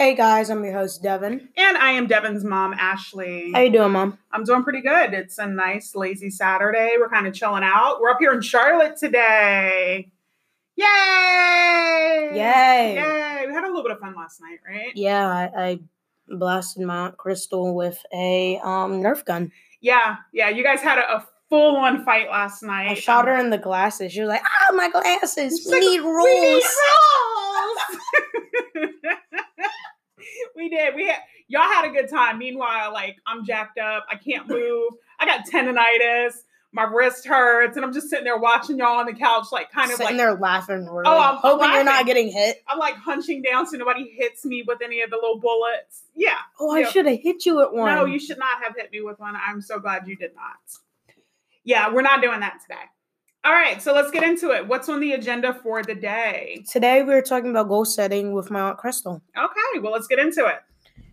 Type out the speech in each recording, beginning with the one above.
Hey guys, I'm your host Devin. And I am Devin's mom, Ashley. How you doing, Mom? I'm doing pretty good. It's a nice, lazy Saturday. We're kind of chilling out. We're up here in Charlotte today. Yay! Yay! Yay! We had a little bit of fun last night, right? Yeah, I, I blasted my aunt Crystal with a um, Nerf gun. Yeah, yeah. You guys had a, a full on fight last night. I shot her in the glasses. She was like, "Ah, my glasses. We like, need rules." We need rules. We did. We had y'all had a good time. Meanwhile, like I'm jacked up. I can't move. I got tendonitis. My wrist hurts, and I'm just sitting there watching y'all on the couch, like kind of Sitting like there laughing, really, Oh, I'm- hoping you're not getting hit. I'm like hunching down so nobody hits me with any of the little bullets. Yeah. Oh, I should have hit you at one. No, you should not have hit me with one. I'm so glad you did not. Yeah, we're not doing that today. All right, so let's get into it. What's on the agenda for the day? Today we are talking about goal setting with my aunt Crystal. Okay, well, let's get into it.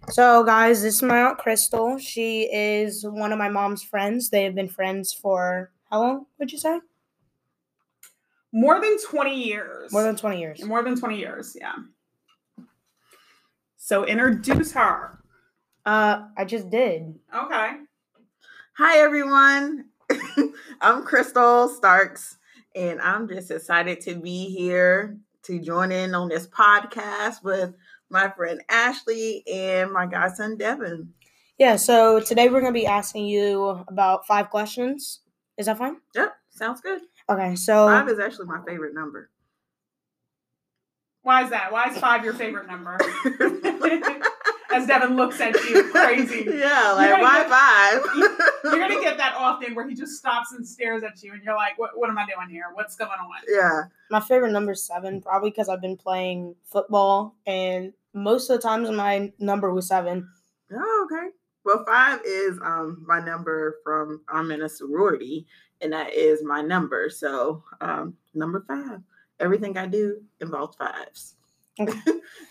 So, guys, this is my aunt Crystal. She is one of my mom's friends. They have been friends for how long? Would you say? More than 20 years. More than twenty years. More than 20 years, yeah. So introduce her. Uh, I just did. Okay. Hi, everyone. I'm Crystal Starks, and I'm just excited to be here to join in on this podcast with my friend Ashley and my godson Devin. Yeah, so today we're going to be asking you about five questions. Is that fine? Yep, sounds good. Okay, so Five is actually my favorite number. Why is that? Why is five your favorite number? As Devin looks at you, crazy. Yeah, like gonna why five? You're gonna get that often where he just stops and stares at you, and you're like, "What? What am I doing here? What's going on?" yeah. my favorite number seven, probably because I've been playing football, and most of the times my number was seven. Oh, okay. Well, five is um my number from I'm in a sorority, and that is my number. So um number five. Everything I do involves fives. Okay.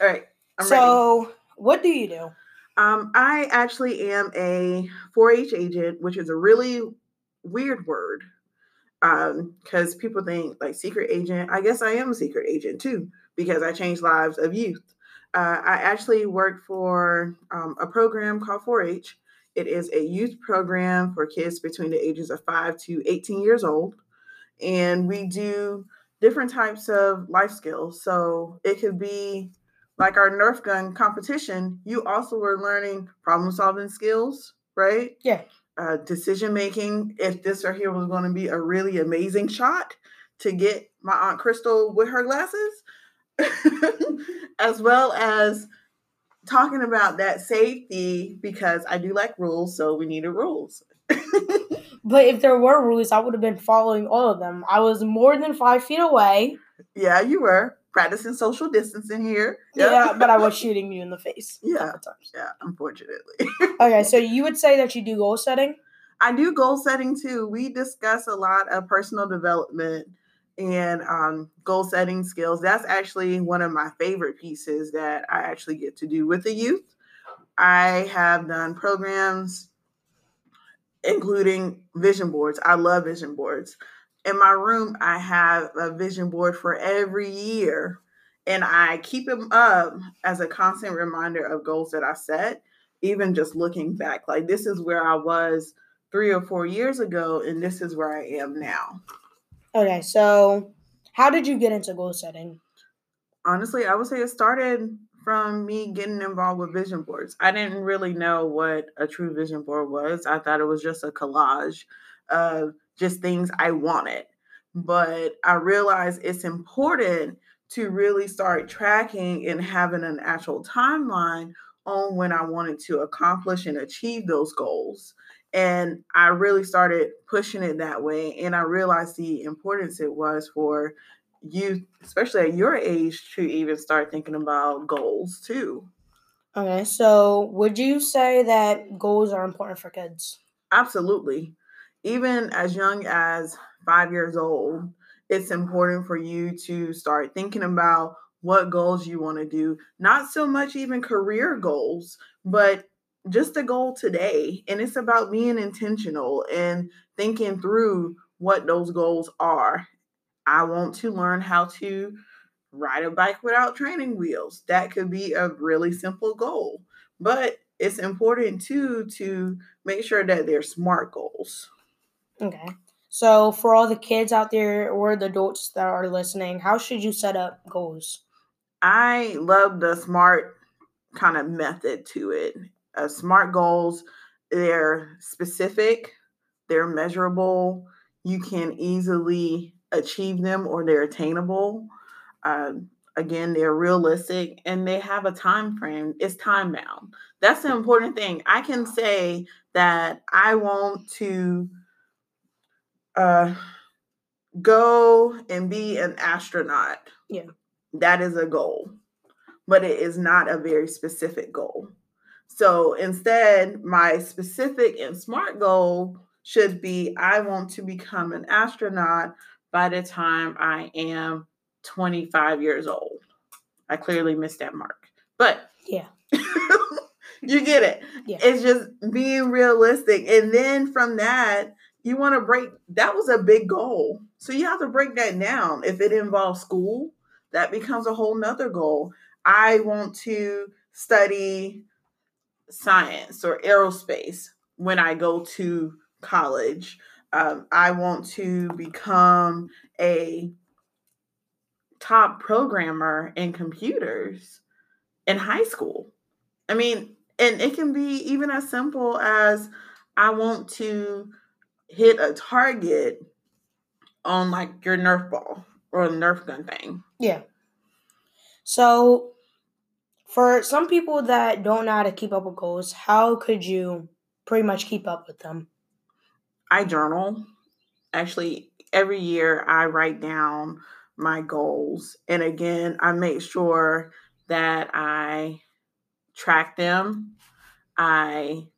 All right. I'm ready. What do you do? Um, I actually am a 4-H agent, which is a really weird word. Um, because people think like secret agent. I guess I am a secret agent too, because I change lives of youth. Uh, I actually work for um, a program called 4-H. It is a youth program for kids between the ages of 5 to 18 years old. And we do different types of life skills. So it could be like our Nerf gun competition, you also were learning problem solving skills, right? Yeah. Uh, decision making. If this right here was going to be a really amazing shot to get my Aunt Crystal with her glasses, as well as talking about that safety because I do like rules, so we needed rules. But if there were rules, I would have been following all of them. I was more than five feet away. yeah, you were practicing social distancing here. Yeah, but I was shooting you in the face. Yeah. times. Yeah, unfortunately. Okay, so you would say that you do goal setting? I do goal setting too. We discuss a lot of personal development and um, goal setting skills. That's actually one of my favorite pieces that I actually get to do with the youth. I have done programs including vision boards. I love vision boards. In my room, I have a vision board for every year, and I keep them up as a constant reminder of goals that I set, even just looking back. Like, this is where I was three or four years ago, and this is where I am now. Okay, so how did you get into goal setting? Honestly, I would say it started from me getting involved with vision boards. I didn't really know what a true vision board was. I thought it was just a collage of just things I wanted. But I realized it's important to really start tracking and having an actual timeline on when I wanted to accomplish and achieve those goals. And I really started pushing it that way. And I realized the importance it was for youth, especially at your age, to even start thinking about goals too. Okay, so would you say that goals are important for kids? Absolutely. Even as young as five years old, it's important for you to start thinking about what goals you want to do. Not so much even career goals, but just a goal today. And it's about being intentional and thinking through what those goals are. I want to learn how to ride a bike without training wheels. That could be a really simple goal. But it's important too to make sure that they're smart goals. Okay. So, for all the kids out there or the adults that are listening, how should you set up goals? I love the smart kind of method to it. Uh, smart goals, they're specific, they're measurable, you can easily achieve them or they're attainable. Uh, again, they're realistic and they have a time frame. It's time bound. That's the important thing. I can say that I want to uh, go and be an astronaut. Yeah. That is a goal, but it is not a very specific goal. So instead, my specific and smart goal should be I want to become an astronaut by the time I am 25 years old. I clearly missed that mark. But Yeah. you get it. Yeah. It's just being realistic. And then from that, you want to break that was a big goal. So you have to break that down. If it involves school, that becomes a whole nother goal. I want to study science or aerospace when I go to college. Um, I want to become a top programmer in computers in high school. I mean, and it can be even as simple as I want to hit a target on like your Nerf ball or a Nerf gun thing. Yeah. So, for some people that don't know how to keep up with goals, how could you pretty much keep up with them? I journal. Actually, every year I write down my goals. And again, I make sure that I track them. I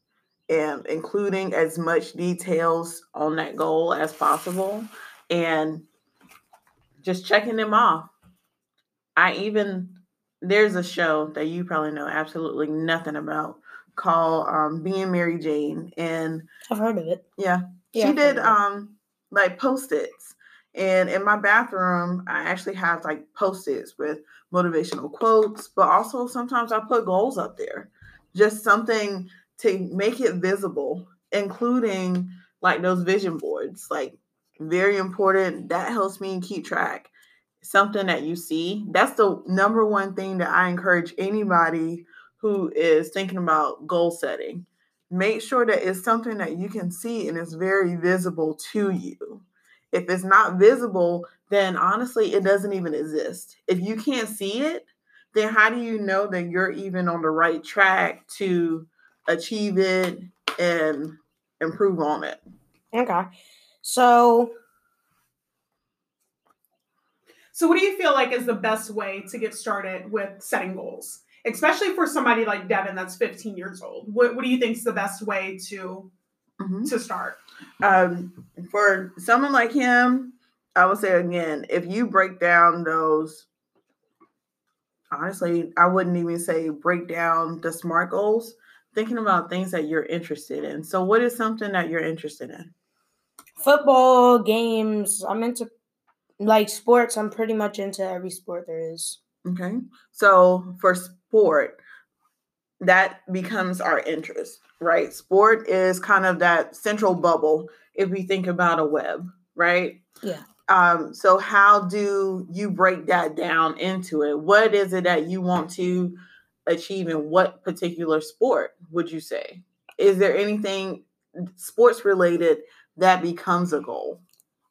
am including as much details on that goal as possible and just checking them off. I even there's a show that you probably know absolutely nothing about called um, Being Mary Jane, and I've heard of it. yeah, Yeah, she I've did um like post-its. And in my bathroom, I actually have like post-its with motivational quotes, but also sometimes I put goals up there. Just something to make it visible, including like those vision boards. Like very important. That helps me keep track. Something that you see. That's the number one thing that I encourage anybody who is thinking about goal setting make sure that it's something that you can see and it's very visible to you. If it's not visible, then honestly, it doesn't even exist. If you can't see it, then how do you know that you're even on the right track to achieve it and improve on it? Okay. So, So, what do you feel like is the best way to get started with setting goals, especially for somebody like Devin that's 15 years old? What, what do you think is the best way to Mhm. to start? Um, for someone like him, I would say again, if you break down those, honestly, I wouldn't even say break down the SMART goals, thinking about things that you're interested in. So, what is something that you're interested in? football games, I'm into like sports, I'm pretty much into every sport there is. Okay. So, for sport, that becomes our interest, right? Sport is kind of that central bubble if we think about a web, right? Yeah. Um, so how do you break that down into it? What is it that you want to achieve in what particular sport would you say? Is there anything sports related that becomes a goal?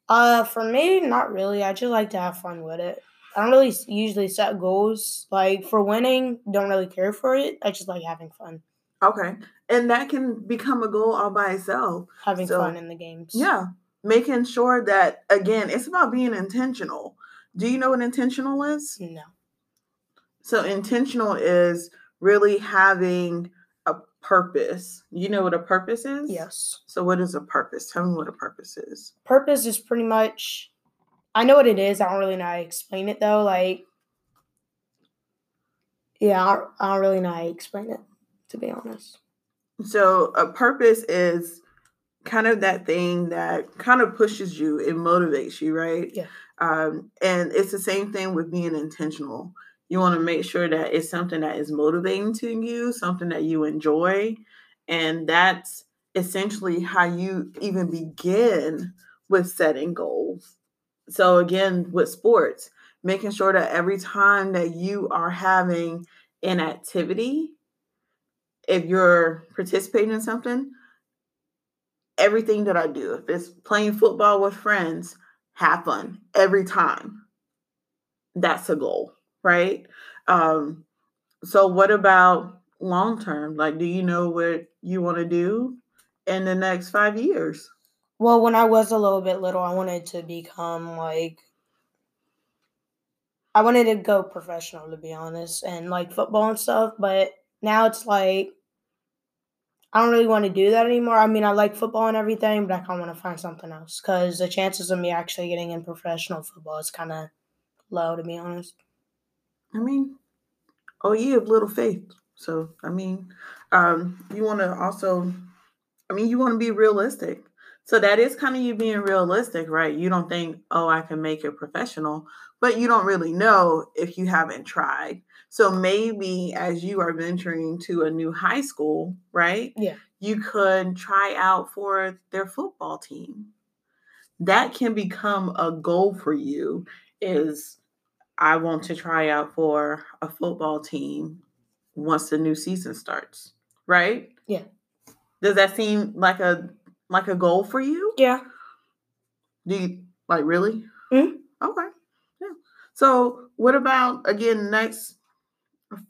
Uh, for me, not really. I just like to have fun with it. I don't really usually set goals. Like for winning, don't really care for it. I just like having fun, Okay. And that can become a goal all by itself. having So, fun in the games. Yeah. Making sure that again, it's about being intentional. Do you know what intentional is? No. So intentional is really having a purpose. You know what a purpose is? Yes. So what is a purpose? Tell me what a purpose is. Purpose is pretty much. I know what it is. I don't really know how to explain it though. Like, yeah, I don't, I don't really know how to explain it. To be honest. So a purpose is kind of that thing that kind of pushes you, it motivates you, right? Yeah. Um, and it's the same thing with being intentional. You want to make sure that it's something that is motivating to you, something that you enjoy. And that's essentially how you even begin with setting goals. So, again, with sports, making sure that every time that you are having an activity, if you're participating in something, everything that I do, if it's playing football with friends, have fun every time. That's a goal, right? Um, so, what about long term? Like, do you know what you want to do in the next five years? Well, when I was a little bit little, I wanted to become like I wanted to go professional to be honest and like football and stuff, but now it's like I don't really want to do that anymore. I mean, I like football and everything, but I kind of want to find something else because the chances of me actually getting in professional football is kind of low, to be honest. I mean, oh, you have little faith. So, I mean, um, you want to also, I mean, you want to be realistic. So that is kind of you being realistic, right? You don't think, oh, I can make it professional, but you don't really know if you haven't tried. So maybe as you are venturing to a new high school, right? Yeah. You could try out for their football team. That can become a goal for you is I want to try out for a football team once the new season starts, right? Yeah. Does that seem like a like a goal for you? Yeah. Do you like really? Mhm. Okay. Yeah. So what about again next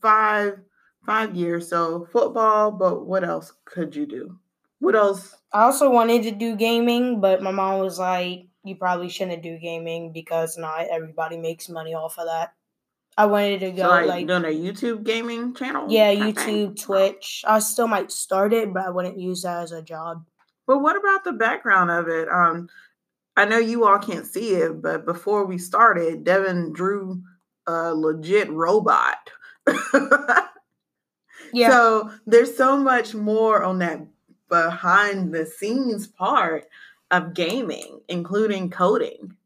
five five years? So football, but what else could you do? What else? I also wanted to do gaming, but my mom was like, "You probably shouldn't do gaming because not everybody makes money off of that." I wanted to go So like, like, doing a YouTube gaming channel? yeah? YouTube, Twitch. I still might start it, but I wouldn't use that as a job. But what about the background of it? Um, I know you all can't see it, but before we started, Devin drew a legit robot. Yeah. So there's so much more on that behind the scenes part of gaming, including coding.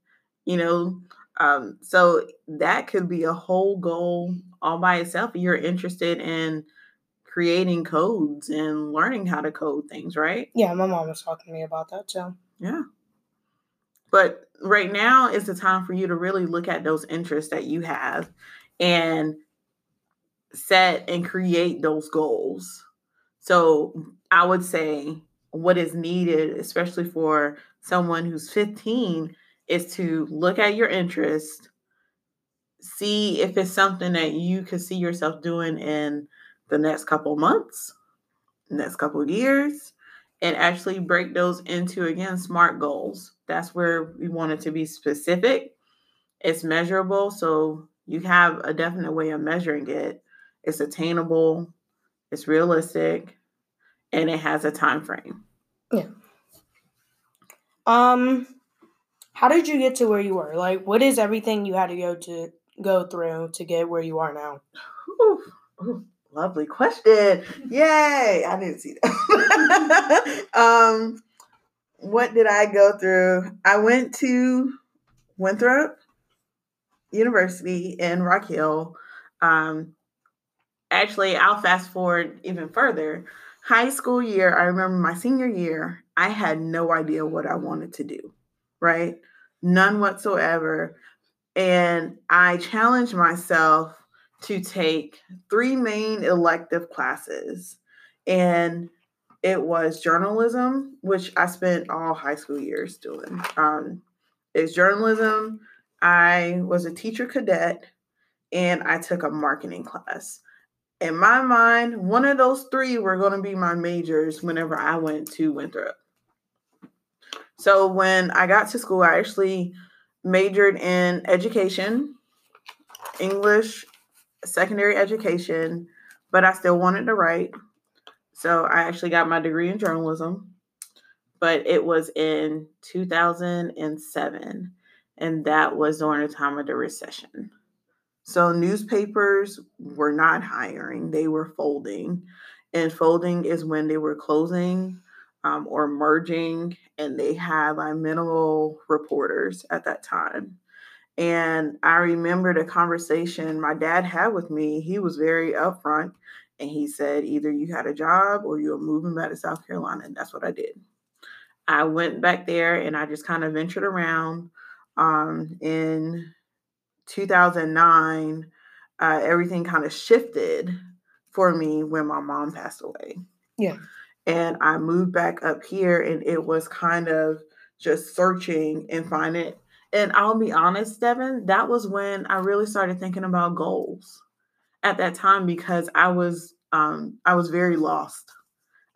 You know, um, so that could be a whole goal all by itself. You're interested in creating codes and learning how to code things, right? yeah, my mom was talking to me about that too. Yeah. But right now is the time for you to really look at those interests that you have and set and create those goals. So I would say what is needed, especially for someone who's 15, is to look at your interest, see if it's something that you could see yourself doing in the next couple months, next couple years, and actually break those into again smart goals. That's where we want it to be specific. It's measurable, so you have a definite way of measuring it. It's attainable, it's realistic, and it has a time frame. Yeah. Um, how did you get to where you were? Like, what is everything you had to go to go through to get where you are now? Ooh, ooh, lovely question. Yay! I didn't see that. um, what did I go through? I went to Winthrop University in Rock Hill. Um, actually, I'll fast forward even further. High school year, I remember my senior year, I had no idea what I wanted to do, right? None whatsoever. And I challenged myself to take three main elective classes. And it was journalism, which I spent all high school years doing. Um, it's journalism. I was a teacher cadet and I took a marketing class. In my mind, one of those three were going to be my majors whenever I went to Winthrop. So when I got to school, I actually majored in education, English, secondary education, but I still wanted to write. So I actually got my degree in journalism, but it was in 2007, and that was during the time of the recession. So newspapers were not hiring, they were folding. And folding is when they were closing um, or merging, and they had like minimal reporters at that time. And I remember the conversation my dad had with me. He was very upfront and he said, either you had a job or you were moving back to South Carolina. And that's what I did. I went back there and I just kind of ventured around. Um, in 2009, uh, everything kind of shifted for me when my mom passed away. Yeah. And I moved back up here and it was kind of just searching and finding and I'll be honest, Devin, that was when I really started thinking about goals at that time because I was um, I was very lost.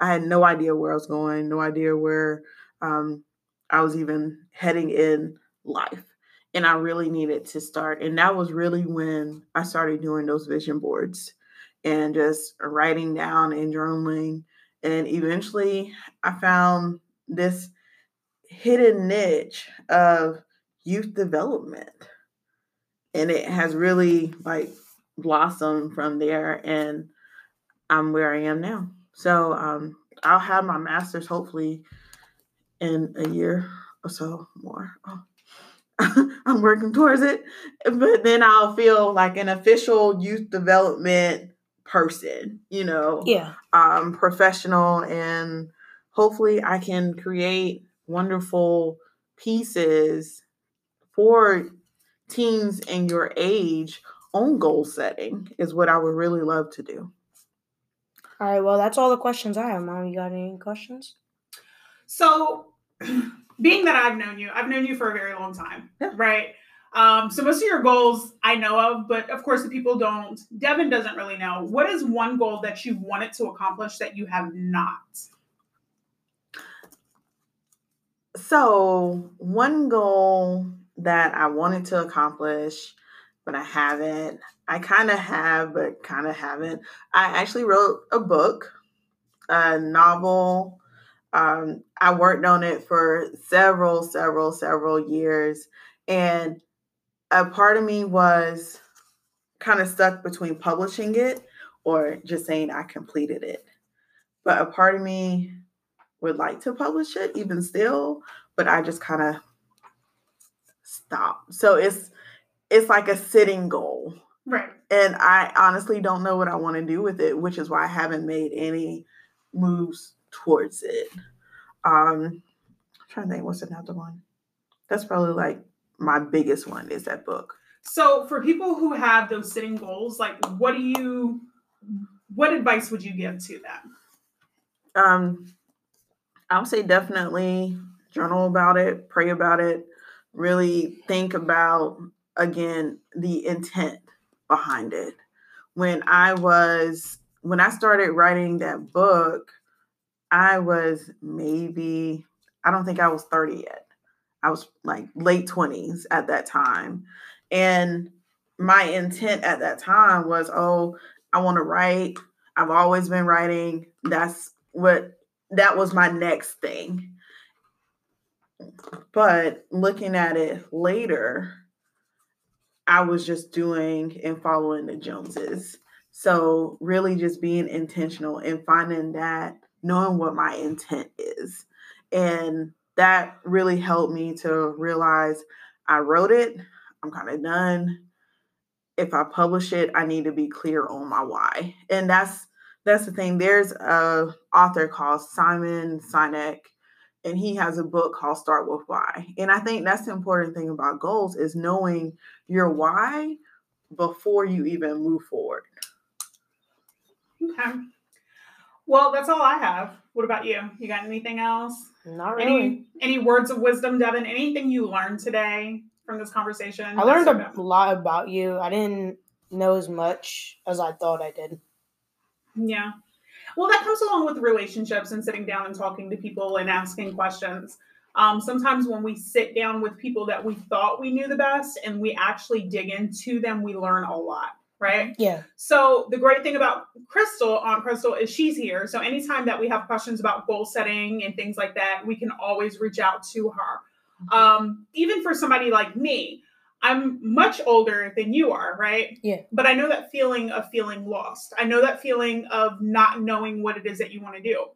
I had no idea where I was going, no idea where um, I was even heading in life. And I really needed to start. And that was really when I started doing those vision boards and just writing down and journaling. And eventually I found this hidden niche of youth development. And it has really like blossomed from there. And I'm where I am now. So um, I'll have my master's hopefully in a year or so more. Oh. I'm working towards it, but then I'll feel like an official youth development person, you know, yeah, um, professional, and hopefully I can create wonderful pieces for teens and your age on goal setting is what I would really love to do. All right, well, that's all the questions I have, Mom. You got any questions? So, being that I've known you, I've known you for a very long time, yeah. right? Um, so most of your goals I know of, but of course the people don't. Devin doesn't really know. What is one goal that you wanted to accomplish that you have not? So one goal that I wanted to accomplish, but I haven't. I kind of have, but kind of haven't. I actually wrote a book, a novel. Um, I worked on it for several, several, several years. And a part of me was kind of stuck between publishing it or just saying I completed it. But a part of me would like to publish it even still, but I just kind of stopped. So it's it's like a sitting goal. Right. And I honestly don't know what I want to do with it, which is why I haven't made any moves towards it. Um, I'm trying to think what's another one. That's probably like my biggest one is that book. So for people who have those sitting goals, like what do you what advice would you give to them? Um I would say definitely journal about it, pray about it, really think about again the intent behind it. When I was when I started writing that book, I was maybe I don't think I was 30 yet. I was like late 20s at that time. And my intent at that time was, oh, I want to write. I've always been writing. That's what that was my next thing. But looking at it later, I was just doing and following the Joneses. So, really, just being intentional and finding that, knowing what my intent is. And that really helped me to realize I wrote it, I'm kind of done. If I publish it, I need to be clear on my why. And that's that's the thing. There's a author called Simon Sinek and he has a book called Start with Why. And I think that's the important thing about goals is knowing your why before you even move forward. Okay. Well, that's all I have. What about you? You got anything else? Not really. Any any words of wisdom, Devin? Anything you learned today from this conversation? I learned a lot about you. I didn't know as much as I thought I did. Yeah. Well, that comes along with relationships and sitting down and talking to people and asking questions. Um, sometimes when we sit down with people that we thought we knew the best and we actually dig into them, we learn a lot, right? Yeah. So the great thing about Crystal, Aunt Crystal, is she's here. So anytime that we have questions about goal setting and things like that, we can always reach out to her. Mm-hmm. Um, even for somebody like me, I'm much older than you are, right? Yeah. But I know that feeling of feeling lost. I know that feeling of not knowing what it is that you want to do.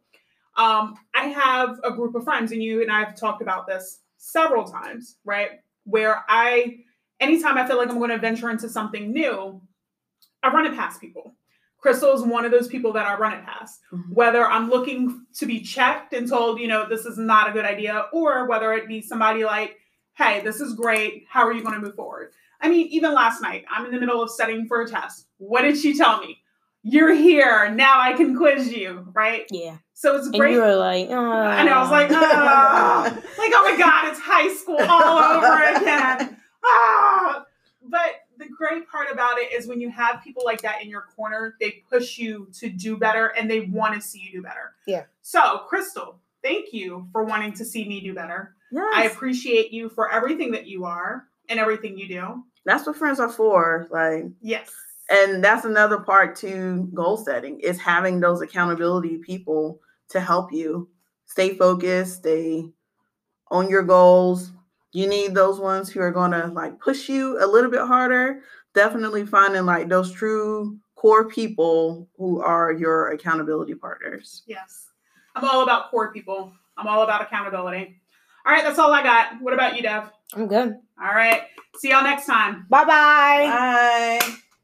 Um, I have a group of friends, and you and I have talked about this several times, right? Where I, anytime I feel like I'm going to venture into something new, I run it past people. Crystal is one of those people that I run it past. Mhm. Whether I'm looking to be checked and told, you know, this is not a good idea, or whether it be somebody like, hey, this is great. How are you going to move forward? I mean, even last night, I'm in the middle of studying for a test. What did she tell me? You're here. Now I can quiz you, right? Yeah. So it's And great. you were like, oh. I. I was like, ah. like, oh my god, it's high school all over again. Ah. But the great part about it is when you have people like that in your corner, they push you to do better and they want to see you do better. Yeah. So, Crystal, thank you for wanting to see me do better. Yes. I appreciate you for everything that you are and everything you do. That's what friends are for. Like, Yes. and that's another part to goal setting is having those accountability people to help you stay focused, stay on your goals. You need those ones who are going to like push you a little bit harder. Definitely finding like those true core people who are your accountability partners. Yes. I'm all about core people. I'm all about accountability. All right, that's all I got. What about you, Dev? I'm good. All right. See y'all next time. Bye bye. Bye.